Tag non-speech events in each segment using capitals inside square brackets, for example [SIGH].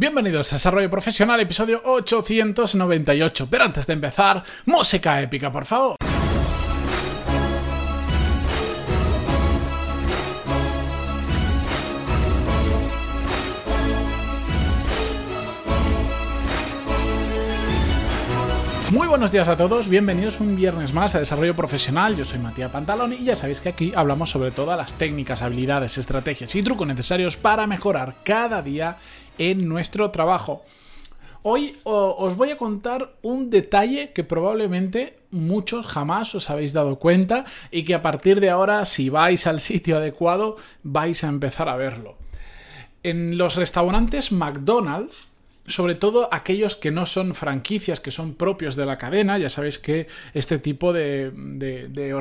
Bienvenidos a Desarrollo Profesional, episodio 898. Pero antes de empezar, música épica, por favor. Muy buenos días a todos, bienvenidos un viernes más a Desarrollo Profesional. Yo soy Matías Pantalón y ya sabéis que aquí hablamos sobre todas las técnicas, habilidades, estrategias y trucos necesarios para mejorar cada día en nuestro trabajo. Hoy os voy a contar un detalle que probablemente muchos jamás os habéis dado cuenta y que a partir de ahora, si vais al sitio adecuado, vais a empezar a verlo. En los restaurantes McDonald's, sobre todo aquellos que no son franquicias, que son propios de la cadena. Ya sabéis que este tipo de,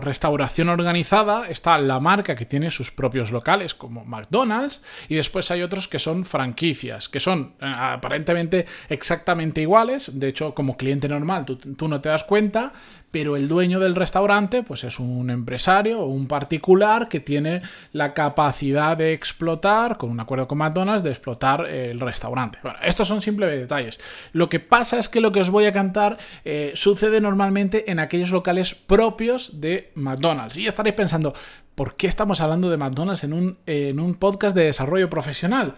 restauración organizada está la marca que tiene sus propios locales, como McDonald's, y después hay otros que son franquicias, que son eh, aparentemente exactamente iguales. De hecho, como cliente normal, tú no te das cuenta, pero el dueño del restaurante pues es un empresario o un particular que tiene la capacidad de explotar, con un acuerdo con McDonald's, de explotar el restaurante. Bueno, estos son simples detalles. Lo que pasa es que lo que os voy a cantar eh, sucede normalmente en aquellos locales propios de McDonald's. Y estaréis pensando, ¿por qué estamos hablando de McDonald's en un, en un podcast de desarrollo profesional?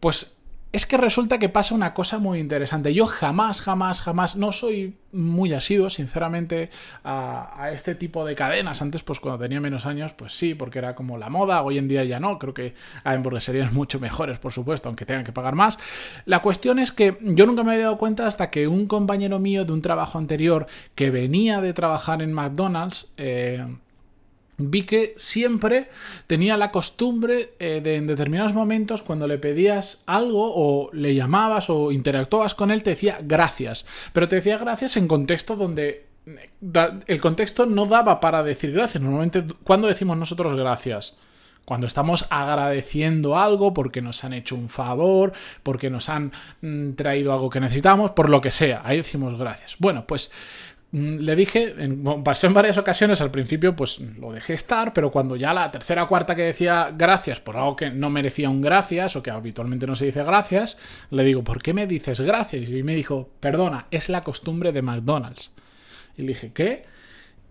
Pues es que resulta que pasa una cosa muy interesante. Yo jamás, jamás, jamás, no soy muy asiduo, sinceramente, a, este tipo de cadenas. Antes, pues cuando tenía menos años, pues sí, porque era como la moda. Hoy en día ya no. Creo que hay hamburgueserías [LAUGHS] mucho mejores, por supuesto, aunque tengan que pagar más. La cuestión es que yo nunca me había dado cuenta hasta que un compañero mío de un trabajo anterior que venía de trabajar en McDonald's, eh, vi que siempre tenía la costumbre eh, de en determinados momentos cuando le pedías algo o le llamabas o interactuabas con él te decía gracias, pero te decía gracias en contexto donde eh, el contexto no daba para decir gracias. Normalmente, cuando decimos nosotros gracias? Cuando estamos agradeciendo algo porque nos han hecho un favor, porque nos han mm, traído algo que necesitamos, por lo que sea. Ahí decimos gracias. Bueno, pues le dije, pasó en varias ocasiones al principio, pues lo dejé estar, pero cuando ya la tercera o cuarta que decía gracias por algo que no merecía un gracias o que habitualmente no se dice gracias, le digo, ¿por qué me dices gracias? Y me dijo, perdona, es la costumbre de McDonald's. Y le dije, ¿qué?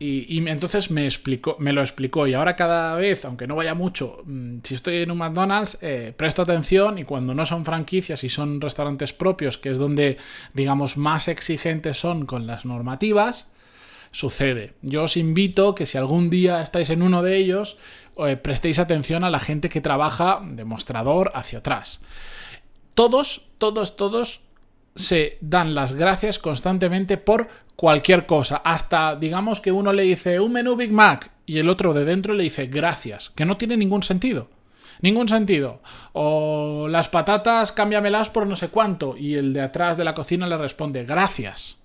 Y, entonces me, explicó, me lo explicó y ahora cada vez, aunque no vaya mucho, mm, si estoy en un McDonald's, eh, presto atención y cuando no son franquicias y son restaurantes propios, que es donde, digamos, más exigentes son con las normativas, sucede. Yo os invito que si algún día estáis en uno de ellos, eh, prestéis atención a la gente que trabaja de mostrador hacia atrás. Todos, todos, todos se dan las gracias constantemente por cualquier cosa. Hasta digamos que uno le dice un menú Big Mac y el otro de dentro le dice gracias, que no tiene ningún sentido. Ningún sentido. O las patatas cámbiamelas por no sé cuánto y el de atrás de la cocina le responde gracias.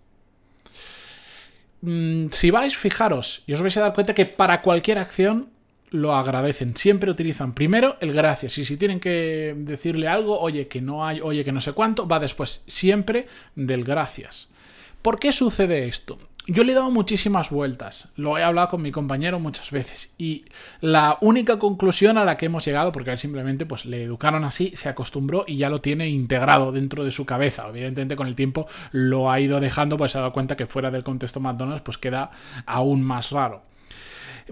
Mm, si vais, fijaros y os vais a dar cuenta que para cualquier acción lo agradecen. Siempre utilizan primero el gracias. Y si tienen que decirle algo, oye, que no hay, oye, que no sé cuánto, va después siempre del gracias. ¿Por qué sucede esto? Yo le he dado muchísimas vueltas, lo he hablado con mi compañero muchas veces y la única conclusión a la que hemos llegado, porque él simplemente pues le educaron así, se acostumbró y ya lo tiene integrado dentro de su cabeza. Evidentemente con el tiempo lo ha ido dejando, pues se ha dado cuenta que fuera del contexto McDonald's pues queda aún más raro.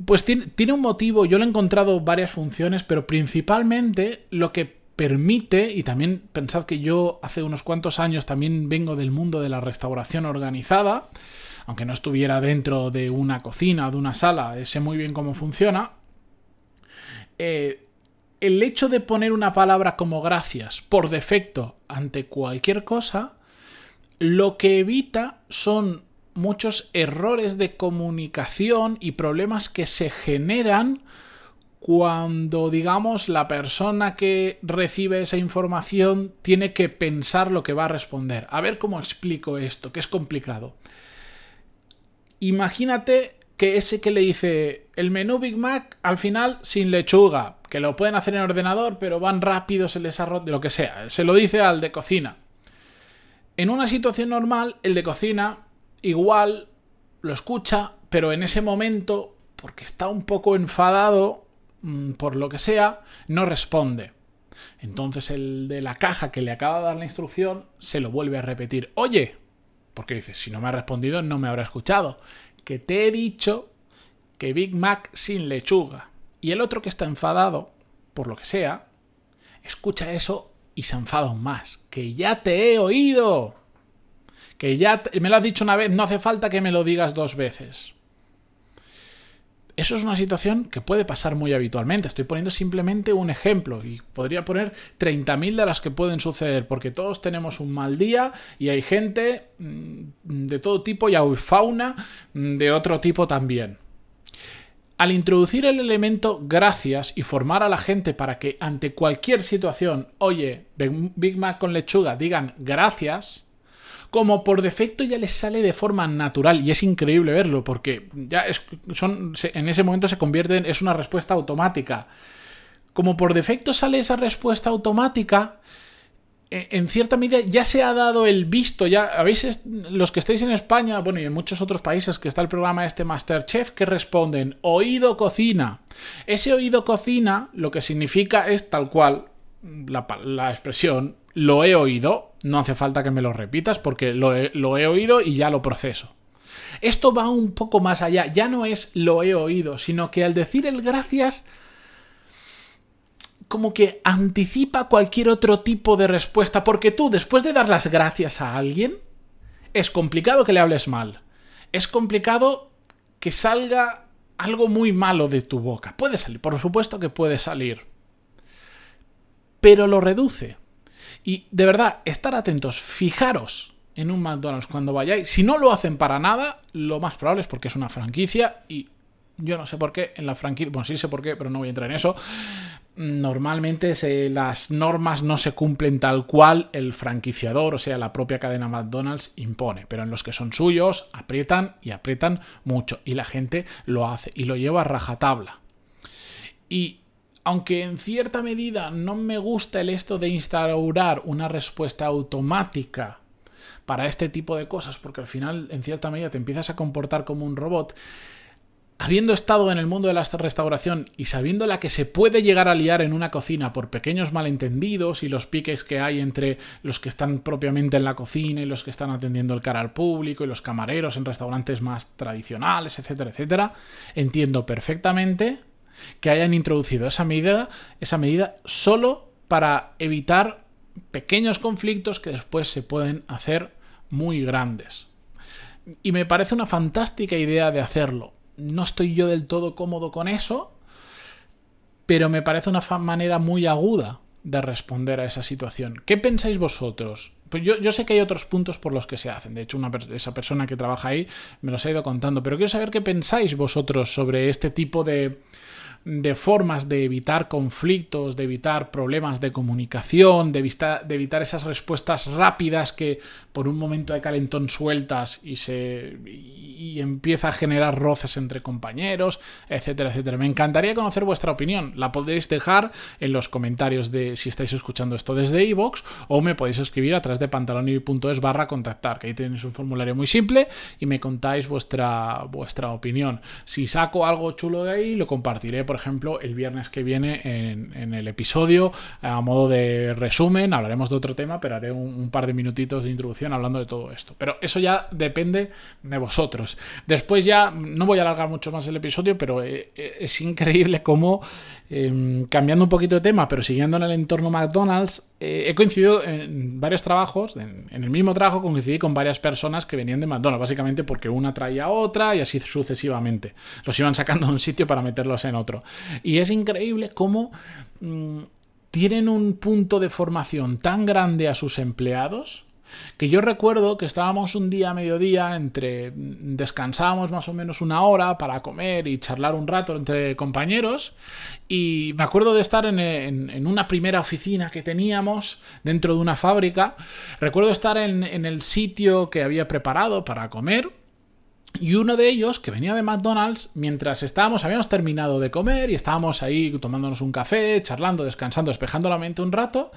Pues tiene, un motivo, yo lo he encontrado varias funciones, pero principalmente lo que permite, y también pensad que yo hace unos cuantos años también vengo del mundo de la restauración organizada, aunque no estuviera dentro de una cocina de una sala, sé muy bien cómo funciona. Eh, el hecho de poner una palabra como gracias por defecto ante cualquier cosa, lo que evita son muchos errores de comunicación y problemas que se generan cuando, digamos, la persona que recibe esa información tiene que pensar lo que va a responder. A ver cómo explico esto, que es complicado. Imagínate que ese que le dice el menú Big Mac al final sin lechuga, que lo pueden hacer en ordenador, pero van rápido, se les arroja, lo que sea, se lo dice al de cocina. En una situación normal, el de cocina igual lo escucha, pero en ese momento, porque está un poco enfadado, mm, por lo que sea, no responde. Entonces el de la caja que le acaba de dar la instrucción se lo vuelve a repetir. Oye, porque dice, si no me ha respondido no me habrá escuchado, que te he dicho que Big Mac sin lechuga. Y el otro que está enfadado, por lo que sea, escucha eso y se enfada aún más. Que ya te he oído. Que ya me lo has dicho una vez, no hace falta que me lo digas dos veces. Eso es una situación que puede pasar muy habitualmente. Estoy poniendo simplemente un ejemplo y podría poner 30.000 de las que pueden suceder porque todos tenemos un mal día y hay gente mm, de todo tipo y hay fauna mm, de otro tipo también. Al introducir el elemento gracias y formar a la gente para que ante cualquier situación, oye, Big Mac con lechuga, digan gracias, como por defecto ya les sale de forma natural y es increíble verlo porque ya son, en ese momento se convierte en es una respuesta automática. Como por defecto sale esa respuesta automática, e, en cierta medida ya se ha dado el visto, ya habéis los que estáis en España, bueno, y en muchos otros países que está el programa este Masterchef que responden oído cocina. Ese oído cocina lo que significa es tal cual la, expresión lo he oído, no hace falta que me lo repitas porque lo he, lo he oído y ya lo proceso. Esto va un poco más allá, ya no es lo he oído, sino que al decir el gracias como que anticipa cualquier otro tipo de respuesta, porque tú después de dar las gracias a alguien, es complicado que le hables mal, es complicado que salga algo muy malo de tu boca. Puede salir, por supuesto que puede salir, pero lo reduce. Y de verdad, estar atentos, fijaros en un McDonald's cuando vayáis. Si no lo hacen para nada, lo más probable es porque es una franquicia y yo no sé por qué en la franquicia, bueno, sí sé por qué, pero no voy a entrar en eso. Normalmente las normas no se cumplen tal cual el franquiciador, o sea, la propia cadena McDonald's impone, pero en los que son suyos aprietan y aprietan mucho y la gente lo hace y lo lleva a rajatabla. Y aunque en cierta medida no me gusta el esto de instaurar una respuesta automática para este tipo de cosas, porque al final en cierta medida te empiezas a comportar como un robot, habiendo estado en el mundo de la restauración y sabiendo la que se puede llegar a liar en una cocina por pequeños malentendidos y los piques que hay entre los que están propiamente en la cocina y los que están atendiendo el cara al público y los camareros en restaurantes más tradicionales, etcétera, etcétera, entiendo perfectamente que hayan introducido esa medida, esa medida solo para evitar pequeños conflictos que después se pueden hacer muy grandes. Y me parece una fantástica idea de hacerlo. No estoy yo del todo cómodo con eso, pero me parece una manera muy aguda de responder a esa situación. ¿Qué pensáis vosotros? Pues yo, sé que hay otros puntos por los que se hacen. De hecho, esa persona que trabaja ahí me los ha ido contando. Pero quiero saber qué pensáis vosotros sobre este tipo de, de formas de evitar conflictos, de evitar problemas de comunicación, de, evitar esas respuestas rápidas que por un momento de calentón sueltas y se y empieza a generar roces entre compañeros, etcétera, etcétera. Me encantaría conocer vuestra opinión. La podéis dejar en los comentarios de si estáis escuchando esto desde iVoox o me podéis escribir a través de pantaloni.es barra contactar, que ahí tenéis un formulario muy simple y me contáis vuestra, vuestra opinión. Si saco algo chulo de ahí, lo compartiré ejemplo, el viernes que viene en, el episodio, a modo de resumen, hablaremos de otro tema, pero haré un, par de minutitos de introducción hablando de todo esto. Pero eso ya depende de vosotros. Después ya, no voy a alargar mucho más el episodio, pero eh, eh, es increíble cómo, em, cambiando un poquito de tema, pero siguiendo en el entorno McDonald's, eh, he coincidido en varios trabajos, en, el mismo trabajo coincidí con varias personas que venían de McDonald's, básicamente porque una traía a otra y así sucesivamente. Los iban sacando de un sitio para meterlos en otro. Y es increíble cómo mm, tienen un punto de formación tan grande a sus empleados que yo recuerdo que estábamos un día a mediodía entre descansábamos más o menos una hora para comer y charlar un rato entre compañeros y me acuerdo de estar en, una primera oficina que teníamos dentro de una fábrica. Recuerdo estar en, en el sitio que había preparado para comer y uno de ellos, que venía de McDonald's, mientras estábamos, habíamos terminado de comer y estábamos ahí tomándonos un café, charlando, descansando, despejando la mente un rato,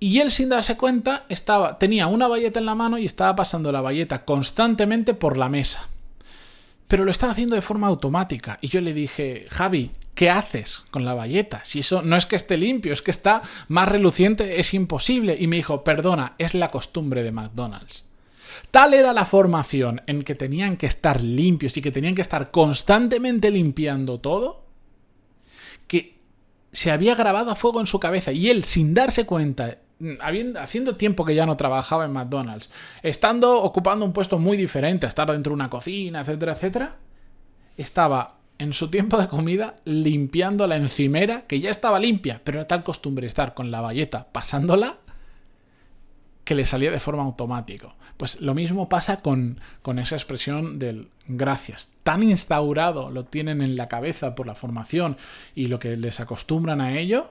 y él, sin darse cuenta, estaba, tenía una valleta en la mano y estaba pasando la valleta constantemente por la mesa. Pero lo estaba haciendo de forma automática. Y yo le dije, Javi, ¿qué haces con la bayeta? Si eso no es que esté limpio, es que está más reluciente, es imposible. Y me dijo, perdona, es la costumbre de McDonald's. Tal era la formación en que tenían que estar limpios y que tenían que estar constantemente limpiando todo, que se había grabado a fuego en su cabeza y él, sin darse cuenta, haciendo tiempo que ya no trabajaba en McDonald's, estando ocupando un puesto muy diferente, estar dentro de una cocina, etcétera, etcétera, estaba en su tiempo de comida limpiando la encimera, que ya estaba limpia, pero era tal costumbre estar con la bayeta pasándola que le salía de forma automática. Pues lo mismo pasa con, con, esa expresión del gracias. Tan instaurado lo tienen en la cabeza por la formación y lo que les acostumbran a ello,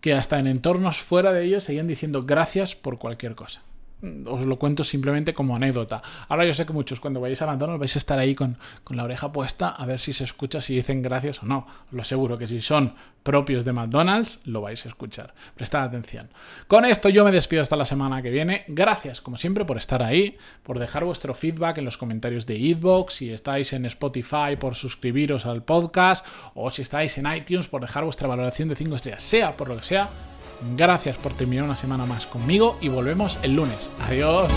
que hasta en entornos fuera de ellos seguían diciendo gracias por cualquier cosa os lo cuento simplemente como anécdota. Ahora yo sé que muchos cuando vayáis a McDonald's vais a estar ahí con, la oreja puesta a ver si se escucha si dicen gracias o no. Lo aseguro que si son propios de McDonald's lo vais a escuchar. Prestad atención. Con esto yo me despido hasta la semana que viene. Gracias como siempre por estar ahí, por dejar vuestro feedback en los comentarios de Eatbox, si estáis en Spotify por suscribiros al podcast o si estáis en iTunes por dejar vuestra valoración de 5 estrellas. Sea por lo que sea Gracias por terminar una semana más conmigo y volvemos el lunes. Adiós.